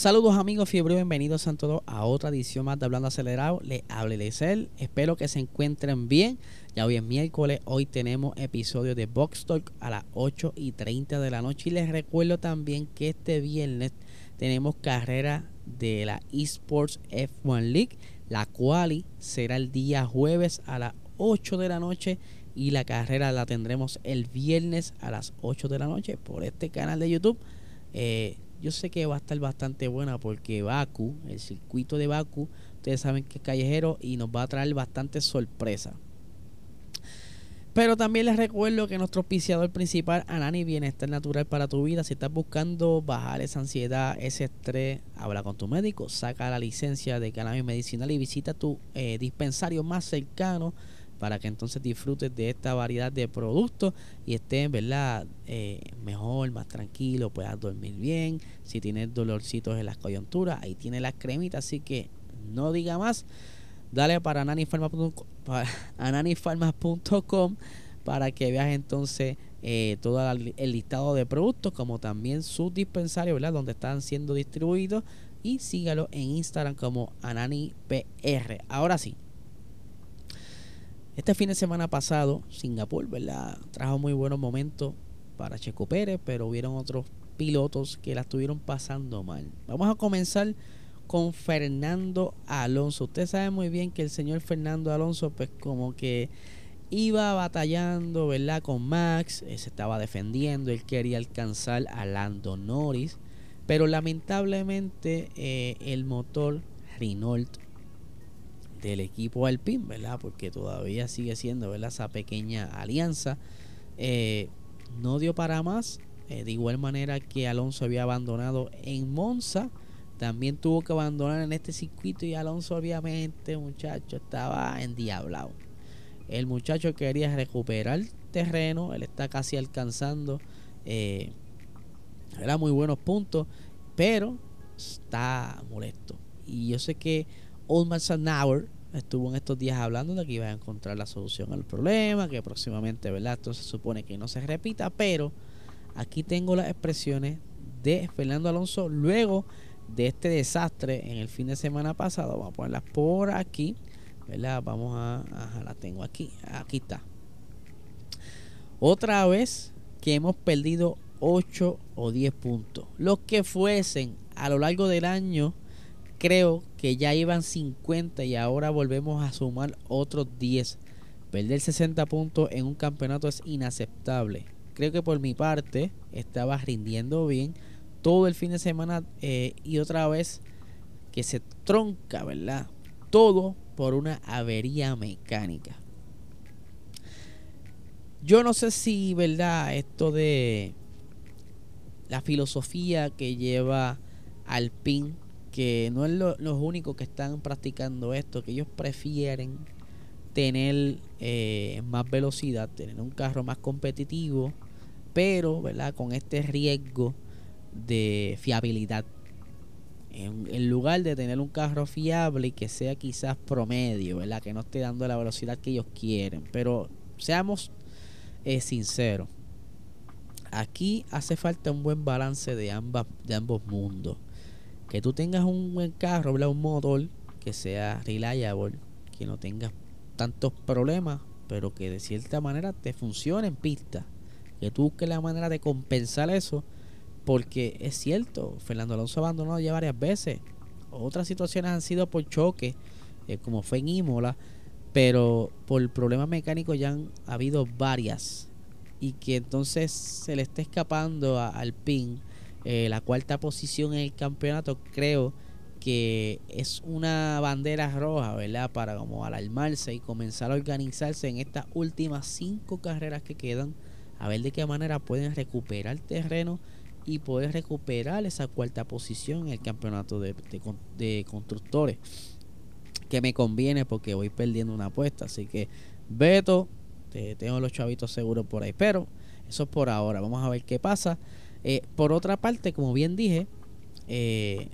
Saludos amigos fiebre, bienvenidos a todos a otra edición más de Hablando Acelerado. Les hable Lecel, espero que se encuentren bien. Ya hoy es miércoles, hoy tenemos episodio de Box Talk a las 8 y 30 de la noche. Y les recuerdo también que este viernes tenemos carrera de la Esports F1 League, la cual será el día jueves a las 8 de la noche y la carrera la tendremos el viernes a las 8 de la noche por este canal de YouTube. Eh, yo sé que va a estar bastante buena porque Baku, el circuito de Baku, ustedes saben que es callejero y nos va a traer bastante sorpresa. Pero también les recuerdo que nuestro auspiciador principal, Anani Bienestar Natural para tu vida. Si estás buscando bajar esa ansiedad, ese estrés, habla con tu médico, saca la licencia de cannabis medicinal y visita tu eh, dispensario más cercano para que entonces disfrutes de esta variedad de productos y estés, ¿verdad? Eh, mejor, más tranquilo, puedas dormir bien. Si tienes dolorcitos en las coyunturas, ahí tiene las cremitas, así que no diga más. Dale para ananifarmas.com para que veas entonces eh, todo el listado de productos, como también sus dispensarios, ¿verdad? Donde están siendo distribuidos. Y sígalo en Instagram como AnaniPR. Ahora sí, este fin de semana pasado, Singapur, ¿verdad? Trajo muy buenos momentos para Checo Pérez, pero hubieron otros pilotos que la estuvieron pasando mal. Vamos a comenzar con Fernando Alonso. Usted sabe muy bien que el señor Fernando Alonso, pues como que iba batallando, ¿verdad? Con Max, eh, se estaba defendiendo, él quería alcanzar a Lando Norris, pero lamentablemente eh, el motor Renault del equipo Alpine, ¿verdad? Porque todavía sigue siendo, ¿verdad? Esa pequeña alianza. Eh, no dio para más. Eh, de igual manera que Alonso había abandonado en Monza, también tuvo que abandonar en este circuito y Alonso obviamente, muchacho, estaba endiablado. El muchacho quería recuperar terreno, él está casi alcanzando, eh, era muy buenos puntos, pero está molesto. Y yo sé que Old Sanauer estuvo en estos días hablando de que iba a encontrar la solución al problema, que próximamente, ¿verdad? Esto se supone que no se repita, pero aquí tengo las expresiones de Fernando Alonso luego de este desastre en el fin de semana pasado. Vamos a ponerlas por aquí, ¿verdad? Vamos a, ajá, la tengo aquí, aquí está. Otra vez que hemos perdido 8 o 10 puntos. Los que fuesen a lo largo del año creo que ya iban 50 y ahora volvemos a sumar otros 10. Perder 60 puntos en un campeonato es inaceptable. Creo que por mi parte estaba rindiendo bien todo el fin de semana eh, y otra vez que se tronca, ¿verdad? Todo por una avería mecánica. Yo no sé si, ¿verdad? Esto de la filosofía que lleva al PIN que no es los únicos que están practicando esto, que ellos prefieren tener eh, más velocidad, tener un carro más competitivo, pero ¿verdad? con este riesgo de fiabilidad. En, lugar de tener un carro fiable y que sea quizás promedio, ¿verdad? que no esté dando la velocidad que ellos quieren. Pero seamos eh, sinceros, aquí hace falta un buen balance de, ambas, de ambos mundos que tú tengas un buen carro, un motor que sea reliable, que no tengas tantos problemas, pero que de cierta manera te funcione en pista. Que tú busques la manera de compensar eso, porque es cierto, Fernando Alonso ha abandonado ya varias veces. Otras situaciones han sido por choque, eh, como fue en Imola, pero por problemas mecánicos ya han habido varias. Y que entonces se le está escapando al PIN eh, la cuarta posición en el campeonato creo que es una bandera roja, ¿verdad? Para como alarmarse y comenzar a organizarse en estas últimas cinco carreras que quedan, a ver de qué manera pueden recuperar terreno y poder recuperar esa cuarta posición en el campeonato de, de, constructores. Que me conviene porque voy perdiendo una apuesta. Así que, Beto, te, tengo los chavitos seguros por ahí. Pero eso es por ahora. Vamos a ver qué pasa. Eh, por otra parte, como bien dije, eh,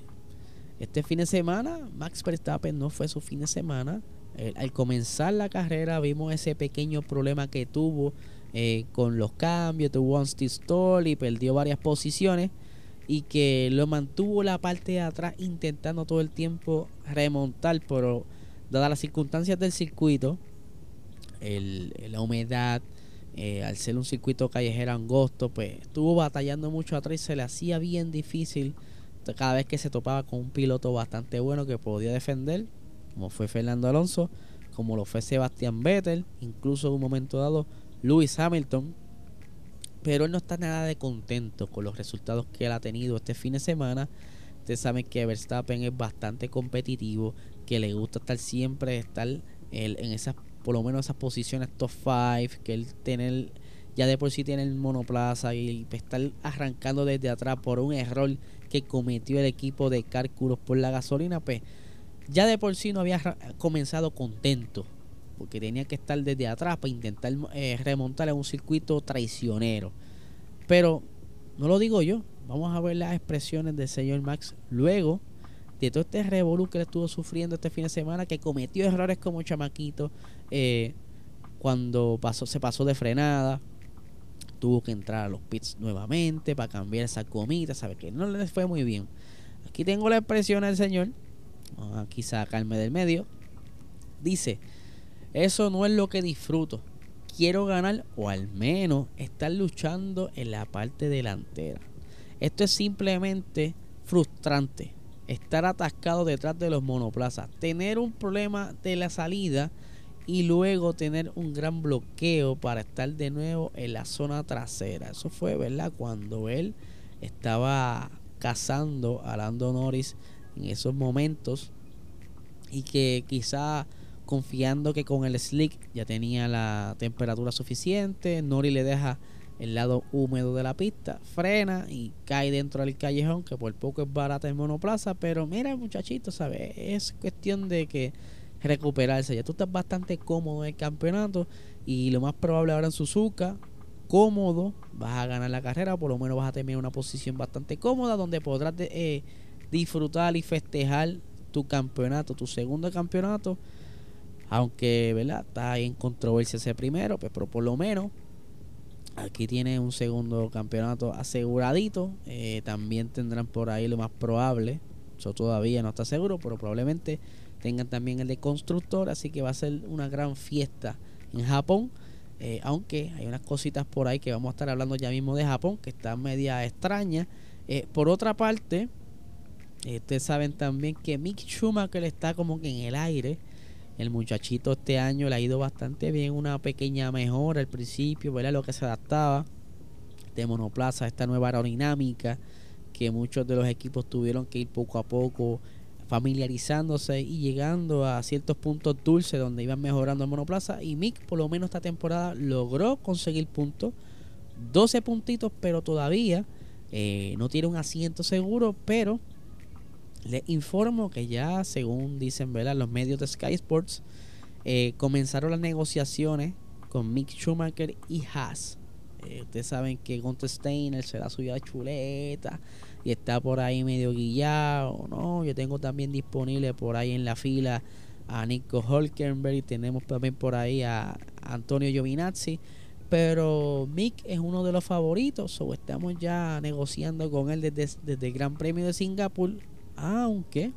este fin de semana, Max Verstappen no fue su fin de semana. Eh, al comenzar la carrera vimos ese pequeño problema que tuvo con los cambios, tuvo un stall y perdió varias posiciones y que lo mantuvo la parte de atrás intentando todo el tiempo remontar, pero dadas las circunstancias del circuito, el, la humedad, eh, al ser un circuito callejero angosto, pues estuvo batallando mucho atrás y se le hacía bien difícil cada vez que se topaba con un piloto bastante bueno que podía defender, como fue Fernando Alonso, como lo fue Sebastián Vettel, incluso en un momento dado Lewis Hamilton. Pero él no está nada de contento con los resultados que él ha tenido este fin de semana. Ustedes saben que Verstappen es bastante competitivo, que le gusta estar siempre, estar en esas por lo menos esas posiciones top 5, que él tener, ya de por sí tiene el monoplaza y estar arrancando desde atrás por un error que cometió el equipo de cálculos por la gasolina, pues ya de por sí no había comenzado contento, porque tenía que estar desde atrás para intentar eh, remontar a un circuito traicionero. Pero no lo digo yo, vamos a ver las expresiones del señor Max luego de todo este revolú que él estuvo sufriendo este fin de semana, que cometió errores como chamaquito, eh, cuando pasó, se pasó de frenada, tuvo que entrar a los pits nuevamente para cambiar esa comida, sabe que no le fue muy bien. Aquí tengo la expresión del señor, aquí sacarme del medio, dice, eso no es lo que disfruto, quiero ganar o al menos estar luchando en la parte delantera. Esto es simplemente frustrante estar atascado detrás de los monoplazas, tener un problema de la salida y luego tener un gran bloqueo para estar de nuevo en la zona trasera. Eso fue, ¿verdad? Cuando él estaba cazando a Lando Norris en esos momentos y que quizá confiando que con el slick ya tenía la temperatura suficiente, Norris le deja el lado húmedo de la pista, frena y cae dentro del callejón, que por poco es barata en monoplaza, pero mira muchachito, ¿sabes? Es cuestión de que recuperarse. Ya tú estás bastante cómodo en el campeonato y lo más probable ahora en Suzuka, cómodo, vas a ganar la carrera, por lo menos vas a tener una posición bastante cómoda donde podrás eh, disfrutar y festejar tu campeonato, tu segundo campeonato. Aunque, ¿verdad? Está ahí en controversia ese primero, pues, pero por lo menos Aquí tiene un segundo campeonato aseguradito. Eh, también tendrán por ahí lo más probable. Eso todavía no está seguro, pero probablemente tengan también el de constructor. Así que va a ser una gran fiesta en Japón. Eh, aunque hay unas cositas por ahí que vamos a estar hablando ya mismo de Japón, que está media extraña. Eh, por otra parte, ustedes saben también que Mick Schumacher está como que en el aire el muchachito este año le ha ido bastante bien, una pequeña mejora al principio, ¿verdad? Lo que se adaptaba de monoplaza, esta nueva aerodinámica que muchos de los equipos tuvieron que ir poco a poco familiarizándose y llegando a ciertos puntos dulces donde iban mejorando el monoplaza. Y Mick por lo menos esta temporada logró conseguir puntos. 12 puntitos pero todavía eh, no tiene un asiento seguro pero les informo que ya, según dicen los medios de Sky Sports, eh, comenzaron las negociaciones con Mick Schumacher y Haas. Eh, ustedes saben que Gunther Steiner se da suya chuleta y está por ahí medio guillado. ¿no? Yo tengo también disponible por ahí en la fila a Nico Hulkenberg y tenemos también por ahí a Antonio Giovinazzi. Pero Mick es uno de los favoritos, o estamos ya negociando con él desde, desde el Gran Premio de Singapur aunque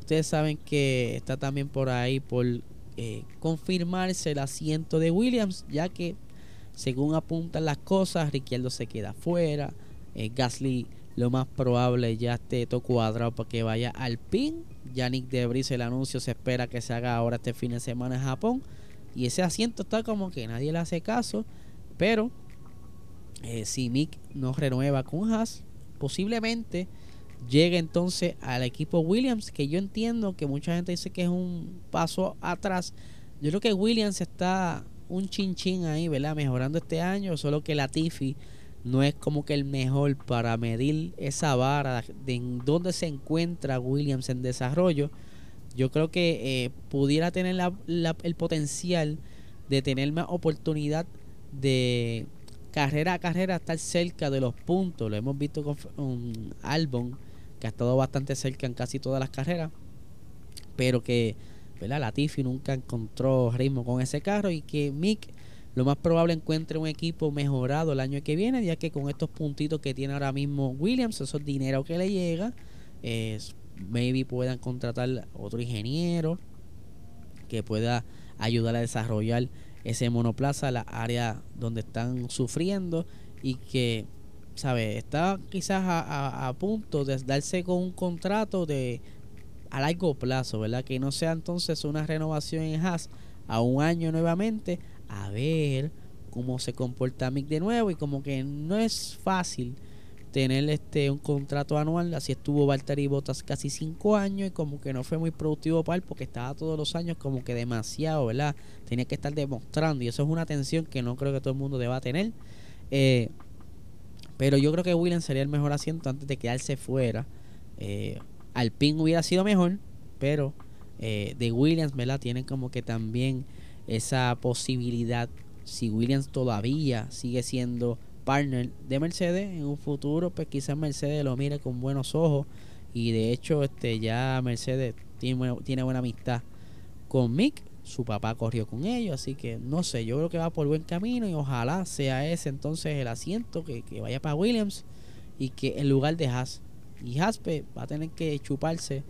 ustedes saben que está también por ahí por eh, confirmarse el asiento de Williams, ya que según apuntan las cosas, Ricciardo se queda fuera. Eh, Gasly lo más probable ya esté todo cuadrado para que vaya al pin. Yannick Debris el anuncio se espera que se haga ahora este fin de semana en Japón. Y ese asiento está como que nadie le hace caso. Pero eh, si Mick no renueva con Haas, posiblemente llega entonces al equipo Williams, que yo entiendo que mucha gente dice que es un paso atrás. Yo creo que Williams está un chin chin ahí, ¿verdad? Mejorando este año, solo que Latifi no es como que el mejor para medir esa vara de dónde se encuentra Williams en desarrollo. Yo creo que eh, pudiera tener el potencial de tener más oportunidad de carrera a carrera estar cerca de los puntos. Lo hemos visto con un Albon que ha estado bastante cerca en casi todas las carreras, pero que ¿verdad? Latifi nunca encontró ritmo con ese carro y que Mick lo más probable encuentre un equipo mejorado el año que viene, ya que con estos puntitos que tiene ahora mismo Williams, esos dinero que le llega, es, maybe puedan contratar otro ingeniero que pueda ayudar a desarrollar ese monoplaza, la área donde están sufriendo y que, ¿sabe? Está quizás a, a punto de darse con un contrato de a largo plazo, ¿verdad? Que no sea entonces una renovación en Haas a un año nuevamente a ver cómo se comporta Mick de nuevo. Y como que no es fácil tener este un contrato anual. Así estuvo Valtteri Bottas casi cinco años y como que no fue muy productivo para él porque estaba todos los años como que demasiado verdad tenía que estar demostrando. Y eso es una tensión que no creo que todo el mundo deba tener. Eh, pero yo creo que Williams sería el mejor asiento antes de quedarse fuera. Eh, Alpine hubiera sido mejor pero eh, de Williams verdad tienen como que también esa posibilidad si Williams todavía sigue siendo partner de Mercedes en un futuro pues quizás Mercedes lo mire con buenos ojos. Y de hecho este ya Mercedes tiene, tiene buena amistad con Mick. Su papá corrió con ellos así que no sé yo creo que va por buen camino y ojalá sea ese entonces el asiento que, que vaya para Williams y que en lugar de Haas y Haas pues, va a tener que chuparse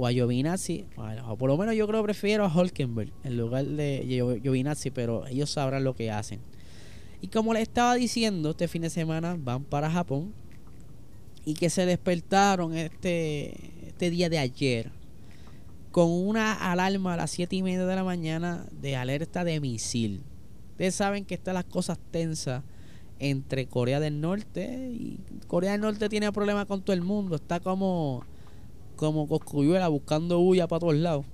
o a Giovinazzi, o por lo menos yo creo que prefiero a Holkenberg en lugar de Giovinazzi, pero ellos sabrán lo que hacen. Y como les estaba diciendo, este fin de semana van para Japón y que se despertaron este, este día de ayer con una alarma a las 7 y media de la mañana de alerta de misil. Ustedes saben que están las cosas tensas entre Corea del Norte y Corea del Norte tiene problemas con todo el mundo. Está como como Coscuyuela buscando bulla para todos lados.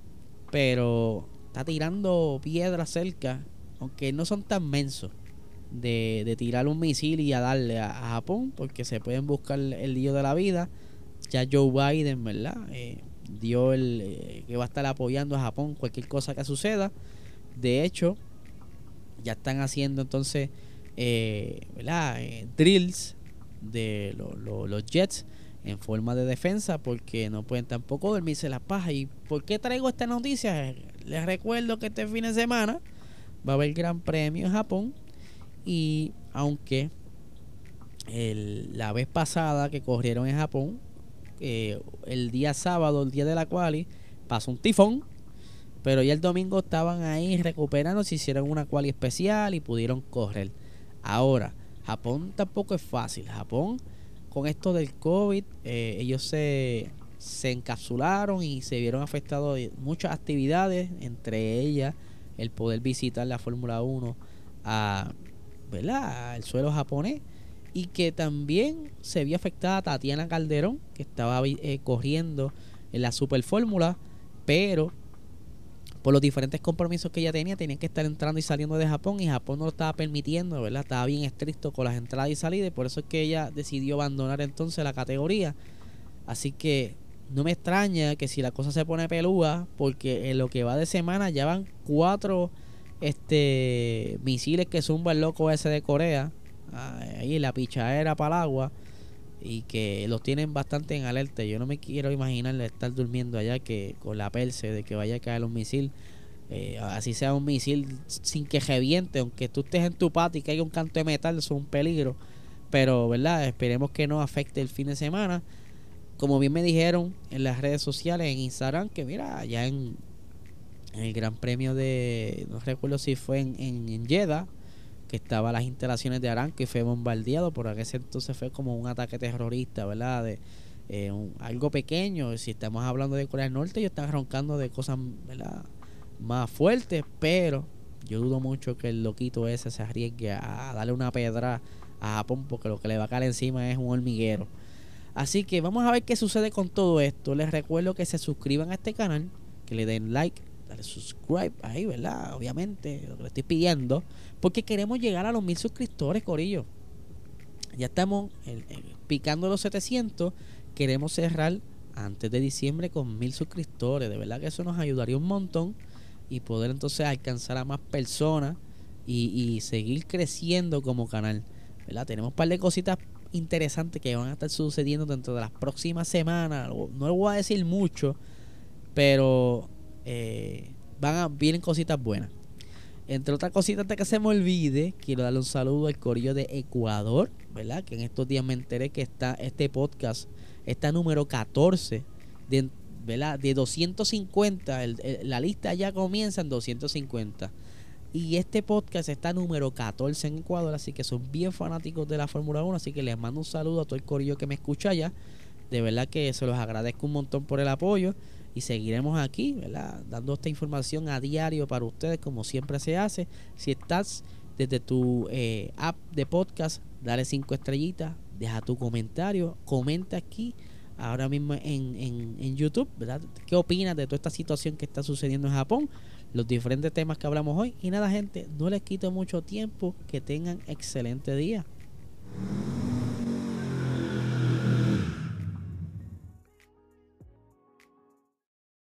Pero está tirando piedras cerca, aunque no son tan mensos de, de tirar un misil y a darle a, Japón, porque se pueden buscar el lío de la vida. Ya Joe Biden, ¿verdad? Eh, dio el eh, que va a estar apoyando a Japón cualquier cosa que suceda. De hecho, ya están haciendo entonces, eh, ¿verdad? drills de los Jets en forma de defensa porque no pueden tampoco dormirse las pajas. ¿Y por qué traigo esta noticia? Les recuerdo que este fin de semana va a haber Gran Premio en Japón y aunque la vez pasada que corrieron en Japón, eh, el día sábado, el día de la quali, pasó un tifón, pero ya el domingo estaban ahí recuperando, se hicieron una quali especial y pudieron correr. Ahora, Japón tampoco es fácil. Japón con esto del COVID, eh, ellos se, se encapsularon y se vieron afectados muchas actividades, entre ellas el poder visitar la Fórmula 1 a, ¿verdad? al suelo japonés y que también se vio afectada Tatiana Calderón, que estaba eh, corriendo en la Super Fórmula, pero por los diferentes compromisos que ella tenía, tenían que estar entrando y saliendo de Japón y Japón no lo estaba permitiendo, ¿verdad? Estaba bien estricto con las entradas y salidas y por eso es que ella decidió abandonar entonces la categoría. Así que no me extraña que si la cosa se pone pelúa, porque en lo que va de semana ya van cuatro este misiles que zumba el loco ese de Corea, ahí la pichadera para el agua y que los tienen bastante en alerta. Yo no me quiero imaginar estar durmiendo allá que con la perse de que vaya a caer un misil. Eh, así sea un misil sin que reviente, aunque tú estés en tu patio y haya un canto de metal, eso es un peligro. Pero, ¿verdad? Esperemos que no afecte el fin de semana. Como bien me dijeron en las redes sociales, en Instagram, que mira, allá en, el Gran Premio de, no recuerdo si fue en, en, en Jeddah, que estaba las instalaciones de Aranco y fue bombardeado, por ese entonces fue como un ataque terrorista, ¿verdad? De, eh, algo pequeño, si estamos hablando de Corea del Norte, ellos están roncando de cosas, ¿verdad? Más fuertes, pero yo dudo mucho que el loquito ese se arriesgue a darle una pedra a Japón porque lo que le va a caer encima es un hormiguero. Así que vamos a ver qué sucede con todo esto. Les recuerdo que se suscriban a este canal, que le den like, dale subscribe ahí, ¿verdad? Obviamente, lo estoy pidiendo. Porque queremos llegar a los mil suscriptores, Corillo. Ya estamos picando los 700. Queremos cerrar antes de diciembre con mil suscriptores. De verdad que eso nos ayudaría un montón y poder entonces alcanzar a más personas y, seguir creciendo como canal. ¿verdad? Tenemos un par de cositas interesantes que van a estar sucediendo dentro de las próximas semanas. No les voy a decir mucho, pero eh, van a, vienen cositas buenas. Entre otras cositas, antes que se me olvide, quiero darle un saludo al corillo de Ecuador, ¿verdad? Que en estos días me enteré que está este podcast, está número 14 de, ¿verdad? de 250. la lista ya comienza en 250. Y este podcast está número 14 en Ecuador, así que son bien fanáticos de la Fórmula 1, así que les mando un saludo a todo el corillo que me escucha allá. De verdad que se los agradezco un montón por el apoyo y seguiremos aquí. Dando esta información a diario para ustedes como siempre se hace. Si estás desde tu eh, app de podcast, dale cinco estrellitas, deja tu comentario, comenta aquí ahora mismo en, en, en YouTube, ¿verdad? ¿Qué opinas de toda esta situación que está sucediendo en Japón? Los diferentes temas que hablamos hoy. Y nada, gente, no les quito mucho tiempo. Que tengan excelente día.